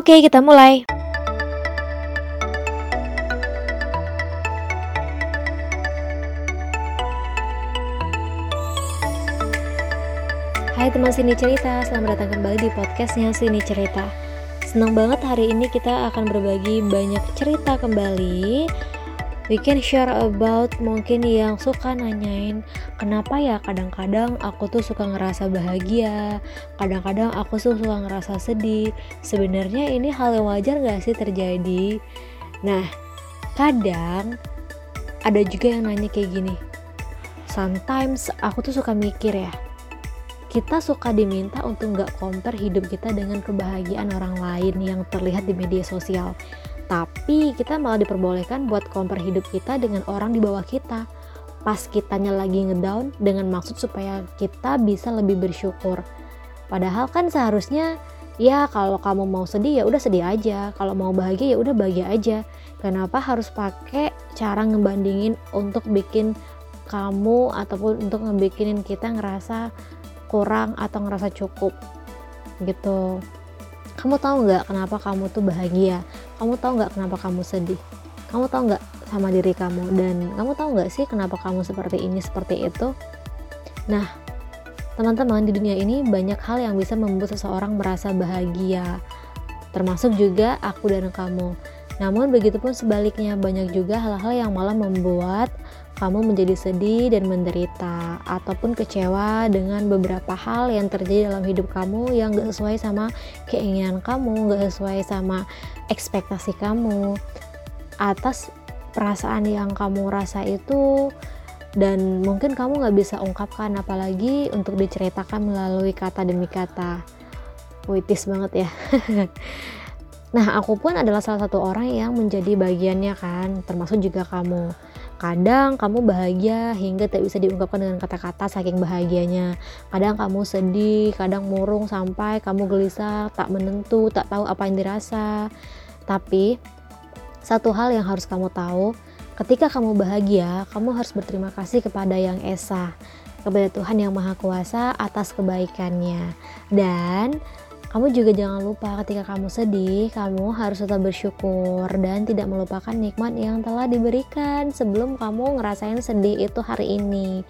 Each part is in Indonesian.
Oke, kita mulai. Hai teman Sini Cerita, selamat datang kembali di podcastnya Sini Cerita Senang banget hari ini kita akan berbagi banyak cerita kembali We can share about mungkin yang suka nanyain Kenapa ya kadang-kadang aku tuh suka ngerasa bahagia Kadang-kadang aku tuh suka ngerasa sedih Sebenarnya ini hal yang wajar gak sih terjadi? Nah, kadang ada juga yang nanya kayak gini Sometimes aku tuh suka mikir ya kita suka diminta untuk nggak compare hidup kita dengan kebahagiaan orang lain yang terlihat di media sosial. Tapi kita malah diperbolehkan buat compare hidup kita dengan orang di bawah kita. Pas kitanya lagi ngedown dengan maksud supaya kita bisa lebih bersyukur. Padahal kan seharusnya ya kalau kamu mau sedih ya udah sedih aja, kalau mau bahagia ya udah bahagia aja. Kenapa harus pakai cara ngebandingin untuk bikin kamu ataupun untuk ngebikinin kita ngerasa kurang atau ngerasa cukup gitu kamu tahu nggak kenapa kamu tuh bahagia kamu tahu nggak kenapa kamu sedih? Kamu tahu nggak sama diri kamu? Dan kamu tahu nggak sih kenapa kamu seperti ini seperti itu? Nah teman-teman di dunia ini banyak hal yang bisa membuat seseorang merasa bahagia. Termasuk juga aku dan kamu namun begitupun sebaliknya banyak juga hal-hal yang malah membuat kamu menjadi sedih dan menderita ataupun kecewa dengan beberapa hal yang terjadi dalam hidup kamu yang gak sesuai sama keinginan kamu, gak sesuai sama ekspektasi kamu. Atas perasaan yang kamu rasa itu dan mungkin kamu gak bisa ungkapkan apalagi untuk diceritakan melalui kata demi kata. Puitis banget ya nah aku pun adalah salah satu orang yang menjadi bagiannya kan termasuk juga kamu Kadang kamu bahagia hingga tak bisa diungkapkan dengan kata-kata saking bahagianya. Kadang kamu sedih, kadang murung sampai kamu gelisah, tak menentu, tak tahu apa yang dirasa. Tapi satu hal yang harus kamu tahu, ketika kamu bahagia, kamu harus berterima kasih kepada Yang Esa, kepada Tuhan Yang Maha Kuasa atas kebaikannya. Dan kamu juga jangan lupa ketika kamu sedih, kamu harus tetap bersyukur dan tidak melupakan nikmat yang telah diberikan sebelum kamu ngerasain sedih itu hari ini.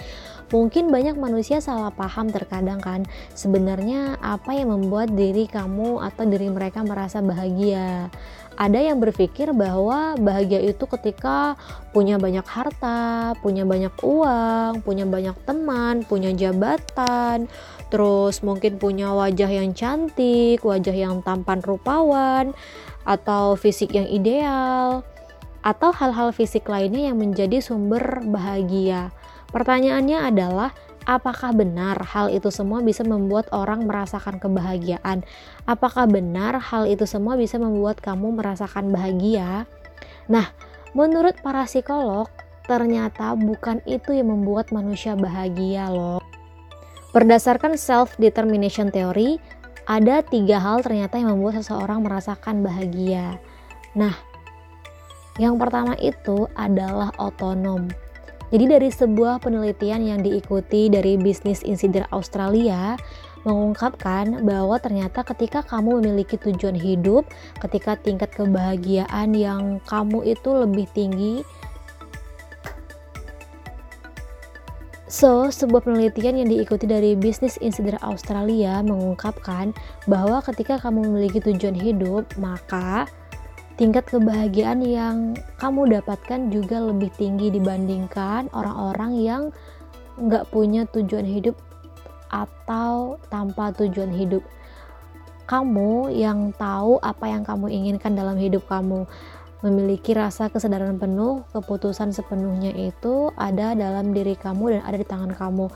Mungkin banyak manusia salah paham terkadang kan, sebenarnya apa yang membuat diri kamu atau diri mereka merasa bahagia. Ada yang berpikir bahwa bahagia itu ketika punya banyak harta, punya banyak uang, punya banyak teman, punya jabatan, terus mungkin punya wajah yang cantik, wajah yang tampan rupawan, atau fisik yang ideal, atau hal-hal fisik lainnya yang menjadi sumber bahagia. Pertanyaannya adalah, apakah benar hal itu semua bisa membuat orang merasakan kebahagiaan? Apakah benar hal itu semua bisa membuat kamu merasakan bahagia? Nah, menurut para psikolog, ternyata bukan itu yang membuat manusia bahagia, loh. Berdasarkan self-determination theory, ada tiga hal ternyata yang membuat seseorang merasakan bahagia. Nah, yang pertama itu adalah otonom. Jadi dari sebuah penelitian yang diikuti dari Business Insider Australia mengungkapkan bahwa ternyata ketika kamu memiliki tujuan hidup, ketika tingkat kebahagiaan yang kamu itu lebih tinggi So, sebuah penelitian yang diikuti dari Business Insider Australia mengungkapkan bahwa ketika kamu memiliki tujuan hidup, maka tingkat kebahagiaan yang kamu dapatkan juga lebih tinggi dibandingkan orang-orang yang nggak punya tujuan hidup atau tanpa tujuan hidup. Kamu yang tahu apa yang kamu inginkan dalam hidup kamu memiliki rasa kesadaran penuh, keputusan sepenuhnya itu ada dalam diri kamu dan ada di tangan kamu.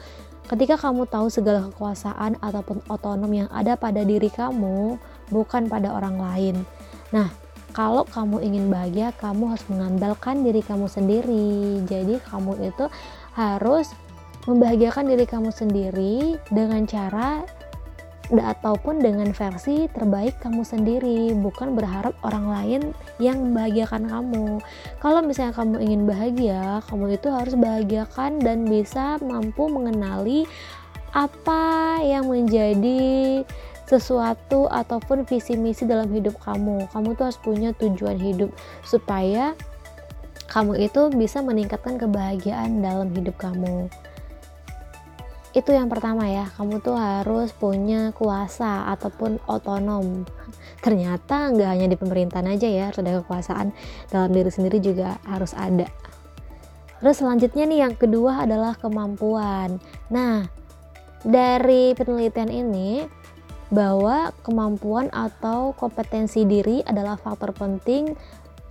Ketika kamu tahu segala kekuasaan ataupun otonom yang ada pada diri kamu, bukan pada orang lain. Nah, kalau kamu ingin bahagia, kamu harus mengandalkan diri kamu sendiri. Jadi, kamu itu harus membahagiakan diri kamu sendiri dengan cara ataupun dengan versi terbaik kamu sendiri. Bukan berharap orang lain yang membahagiakan kamu. Kalau misalnya kamu ingin bahagia kamu itu harus bahagiakan dan bisa mampu mengenali apa yang menjadi sesuatu ataupun visi misi dalam hidup kamu. Kamu tuh harus punya tujuan hidup supaya kamu itu bisa meningkatkan kebahagiaan dalam hidup kamu itu yang pertama ya kamu tuh harus punya kuasa ataupun otonom. Ternyata nggak hanya di pemerintahan aja ya harus ada kekuasaan dalam diri sendiri juga harus ada. Terus selanjutnya nih yang kedua adalah kemampuan. Nah dari penelitian ini bahwa kemampuan atau kompetensi diri adalah faktor penting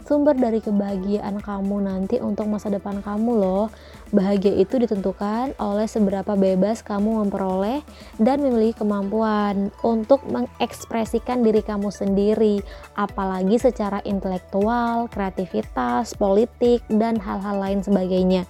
sumber dari kebahagiaan kamu nanti untuk masa depan kamu loh. Bahagia itu ditentukan oleh seberapa bebas kamu memperoleh dan memiliki kemampuan untuk mengekspresikan diri kamu sendiri, apalagi secara intelektual, kreativitas, politik, dan hal-hal lain sebagainya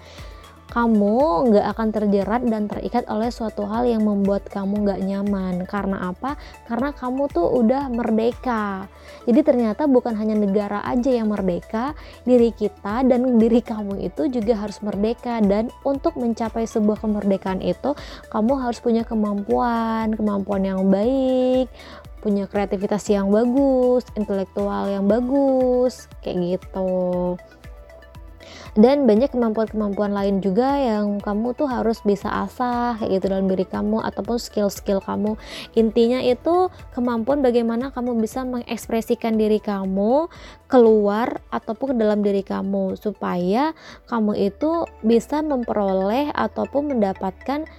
kamu nggak akan terjerat dan terikat oleh suatu hal yang membuat kamu nggak nyaman. Karena apa? Karena kamu tuh udah merdeka. Jadi ternyata bukan hanya negara aja yang merdeka, diri kita dan diri kamu itu juga harus merdeka. Dan untuk mencapai sebuah kemerdekaan itu, kamu harus punya kemampuan, kemampuan yang baik, punya kreativitas yang bagus, intelektual yang bagus, kayak gitu dan banyak kemampuan-kemampuan lain juga yang kamu tuh harus bisa asah kayak gitu dalam diri kamu ataupun skill-skill kamu intinya itu kemampuan bagaimana kamu bisa mengekspresikan diri kamu keluar ataupun ke dalam diri kamu supaya kamu itu bisa memperoleh ataupun mendapatkan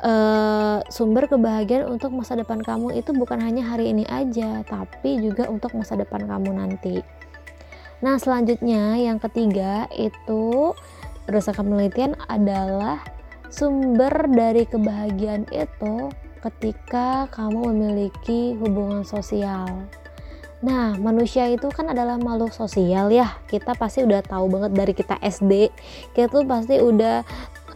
uh, sumber kebahagiaan untuk masa depan kamu itu bukan hanya hari ini aja tapi juga untuk masa depan kamu nanti. Nah, selanjutnya yang ketiga itu berdasarkan penelitian adalah sumber dari kebahagiaan itu ketika kamu memiliki hubungan sosial. Nah, manusia itu kan adalah makhluk sosial ya. Kita pasti udah tahu banget dari kita SD. Kita tuh pasti udah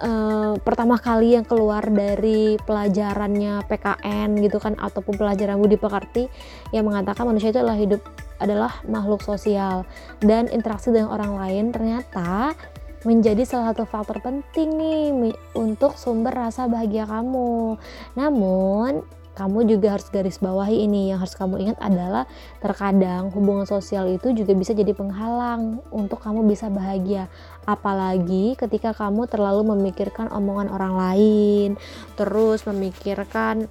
uh, pertama kali yang keluar dari pelajarannya PKN gitu kan ataupun pelajaran budi pekerti yang mengatakan manusia itu adalah hidup adalah makhluk sosial. Dan interaksi dengan orang lain ternyata menjadi salah satu faktor penting nih untuk sumber rasa bahagia kamu. Namun, kamu juga harus garis bawahi ini. Yang harus kamu ingat adalah terkadang hubungan sosial itu juga bisa jadi penghalang untuk kamu bisa bahagia. Apalagi ketika kamu terlalu memikirkan omongan orang lain terus memikirkan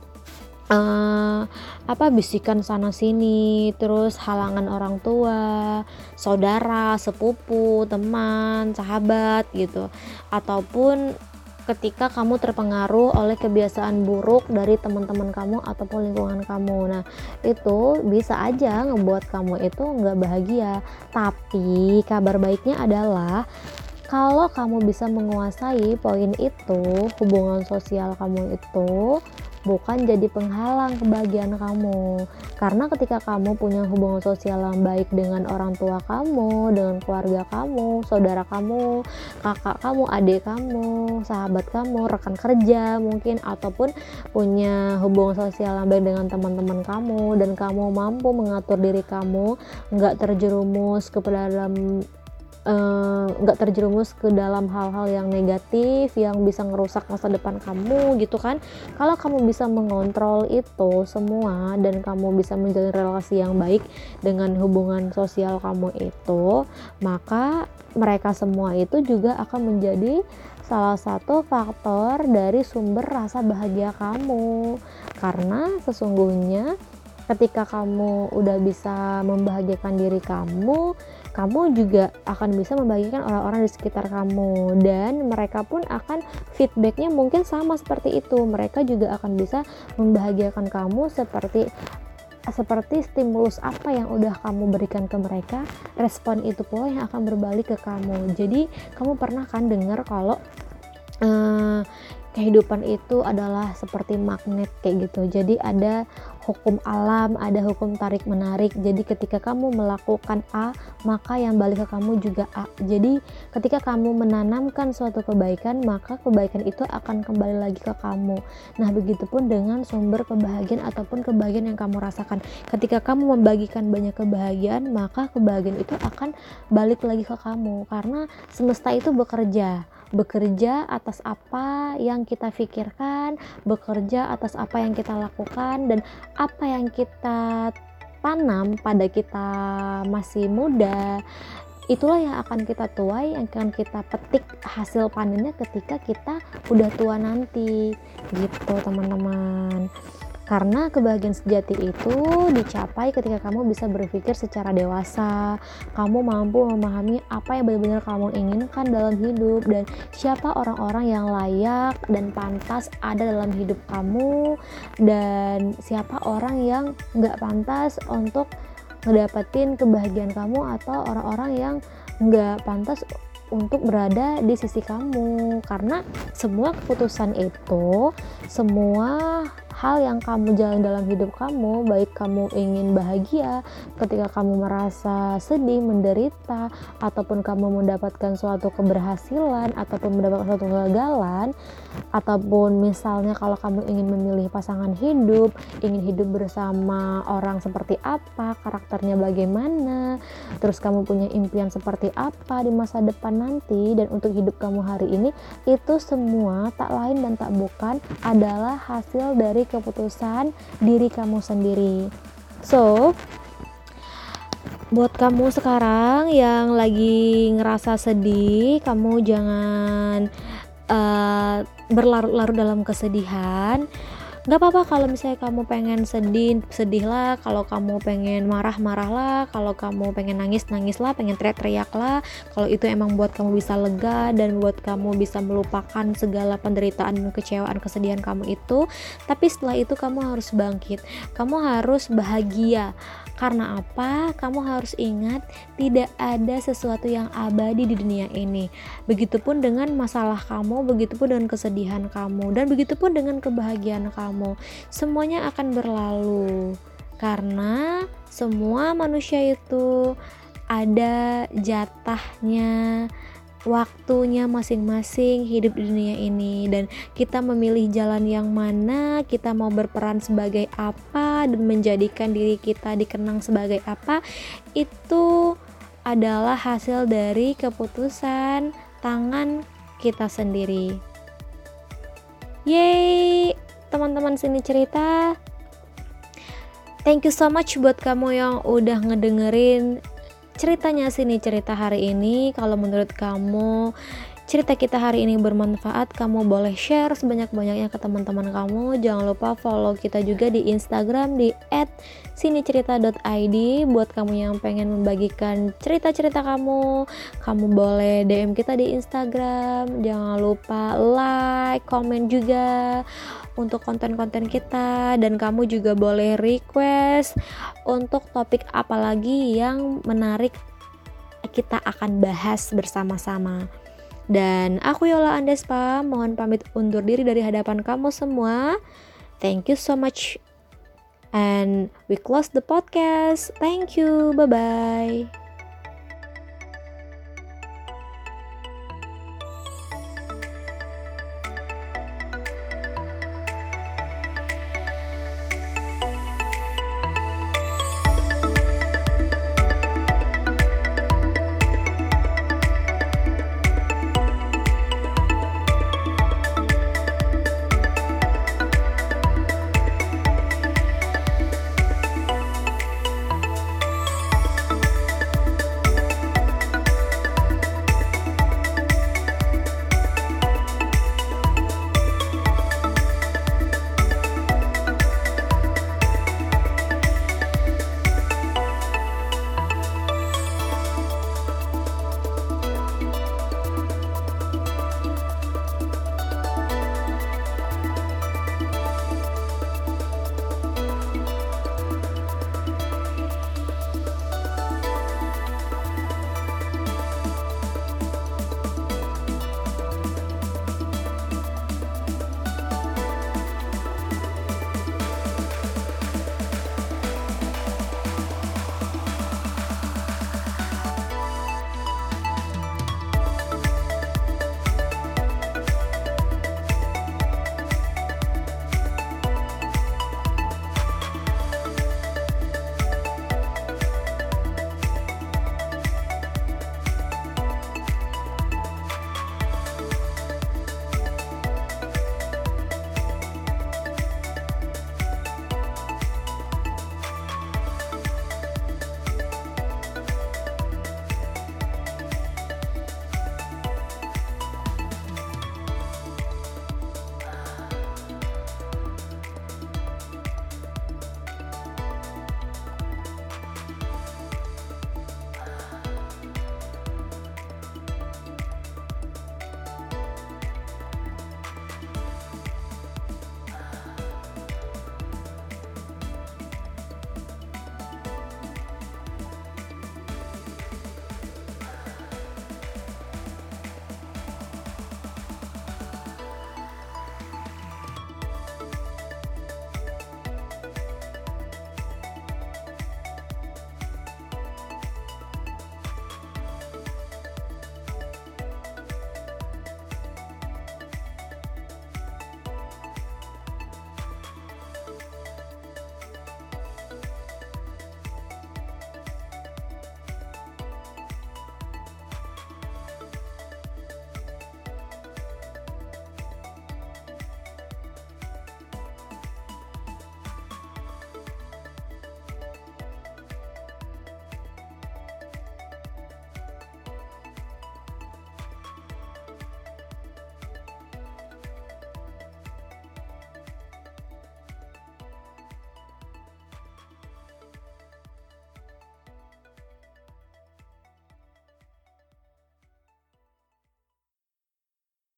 uh, apa bisikan sana sini terus halangan orang tua saudara sepupu teman sahabat gitu. Ataupun ketika kamu terpengaruh oleh kebiasaan buruk dari teman-teman kamu ataupun lingkungan kamu. Nah itu bisa aja ngebuat kamu itu nggak bahagia. Tapi kabar baiknya adalah kalau kamu bisa menguasai poin itu hubungan sosial kamu itu bukan jadi penghalang kebahagiaan kamu. Karena ketika kamu punya hubungan sosial yang baik dengan orang tua kamu, dengan keluarga kamu, saudara kamu, kakak kamu, adik kamu, sahabat kamu, rekan kerja mungkin ataupun punya hubungan sosial yang baik dengan teman-teman kamu dan kamu mampu mengatur diri kamu nggak terjerumus ke dalam nggak uh, terjerumus ke dalam hal-hal yang negatif yang bisa ngerusak masa depan kamu gitu kan? Kalau kamu bisa mengontrol itu semua dan kamu bisa menjalin relasi yang baik dengan hubungan sosial kamu itu maka mereka semua itu juga akan menjadi salah satu faktor dari sumber rasa bahagia kamu. Karena sesungguhnya ketika kamu udah bisa membahagiakan diri kamu kamu juga akan bisa membagikan orang-orang di sekitar kamu. Dan mereka pun akan feedbacknya mungkin sama seperti itu. Mereka juga akan bisa membahagiakan kamu seperti seperti stimulus apa yang udah kamu berikan ke mereka. Respon itu pula yang akan berbalik ke kamu. Jadi kamu pernah kan dengar kalau uh, kehidupan itu adalah seperti magnet kayak gitu. Jadi ada hukum alam ada hukum tarik menarik. Jadi ketika kamu melakukan A maka yang balik ke kamu juga A. Jadi ketika kamu menanamkan suatu kebaikan maka kebaikan itu akan kembali lagi ke kamu. Nah begitupun dengan sumber kebahagiaan ataupun kebahagiaan yang kamu rasakan. Ketika kamu membagikan banyak kebahagiaan maka kebahagiaan itu akan balik lagi ke kamu. Karena semesta itu bekerja bekerja atas apa yang kita pikirkan, bekerja atas apa yang kita lakukan dan apa yang kita tanam pada kita masih muda itulah yang akan kita tuai yang akan kita petik hasil panennya ketika kita udah tua nanti. Gitu teman-teman karena kebahagiaan sejati itu dicapai ketika kamu bisa berpikir secara dewasa. Kamu mampu memahami apa yang benar-benar kamu inginkan dalam hidup. Dan siapa orang-orang yang layak dan pantas ada dalam hidup kamu. Dan siapa orang yang nggak pantas untuk ngedapetin kebahagiaan kamu atau orang-orang yang nggak pantas untuk berada di sisi kamu. Karena semua keputusan itu semua hal yang kamu jalan dalam hidup kamu, baik kamu ingin bahagia, ketika kamu merasa sedih, menderita, ataupun kamu mendapatkan suatu keberhasilan, ataupun mendapatkan suatu kegagalan, ataupun misalnya kalau kamu ingin memilih pasangan hidup, ingin hidup bersama orang seperti apa, karakternya bagaimana, terus kamu punya impian seperti apa di masa depan nanti, dan untuk hidup kamu hari ini, itu semua tak lain dan tak bukan adalah hasil dari keputusan diri kamu sendiri. So, buat kamu sekarang yang lagi ngerasa sedih, kamu jangan uh, berlarut-larut dalam kesedihan nggak apa-apa kalau misalnya kamu pengen sedih sedihlah kalau kamu pengen marah marahlah kalau kamu pengen nangis nangis lah pengen teriak-teriak lah. Kalau itu emang buat kamu bisa lega dan buat kamu bisa melupakan segala penderitaan kecewaan kesedihan kamu itu. Tapi setelah itu kamu harus bangkit. Kamu harus bahagia karena apa? Kamu harus ingat, tidak ada sesuatu yang abadi di dunia ini. Begitupun dengan masalah kamu, begitupun dengan kesedihan kamu, dan begitupun dengan kebahagiaan kamu. Semuanya akan berlalu karena semua manusia itu ada jatahnya waktunya masing-masing hidup di dunia ini dan kita memilih jalan yang mana kita mau berperan sebagai apa dan menjadikan diri kita dikenang sebagai apa itu adalah hasil dari keputusan tangan kita sendiri. Yeay, teman-teman sini cerita. Thank you so much buat kamu yang udah ngedengerin ceritanya sini cerita hari ini. Kalau menurut kamu cerita kita hari ini bermanfaat kamu boleh share sebanyak-banyaknya ke teman-teman kamu. Jangan lupa follow kita juga di instagram di @sinicerita.id buat kamu yang pengen membagikan cerita-cerita kamu. Kamu boleh DM kita di instagram. Jangan lupa like komen juga untuk konten-konten kita dan kamu juga boleh request untuk topik apa lagi yang menarik kita akan bahas bersama-sama. Dan aku Yola Andespa, mohon pamit undur diri dari hadapan kamu semua. Thank you so much. And we close the podcast. Thank you. Bye bye.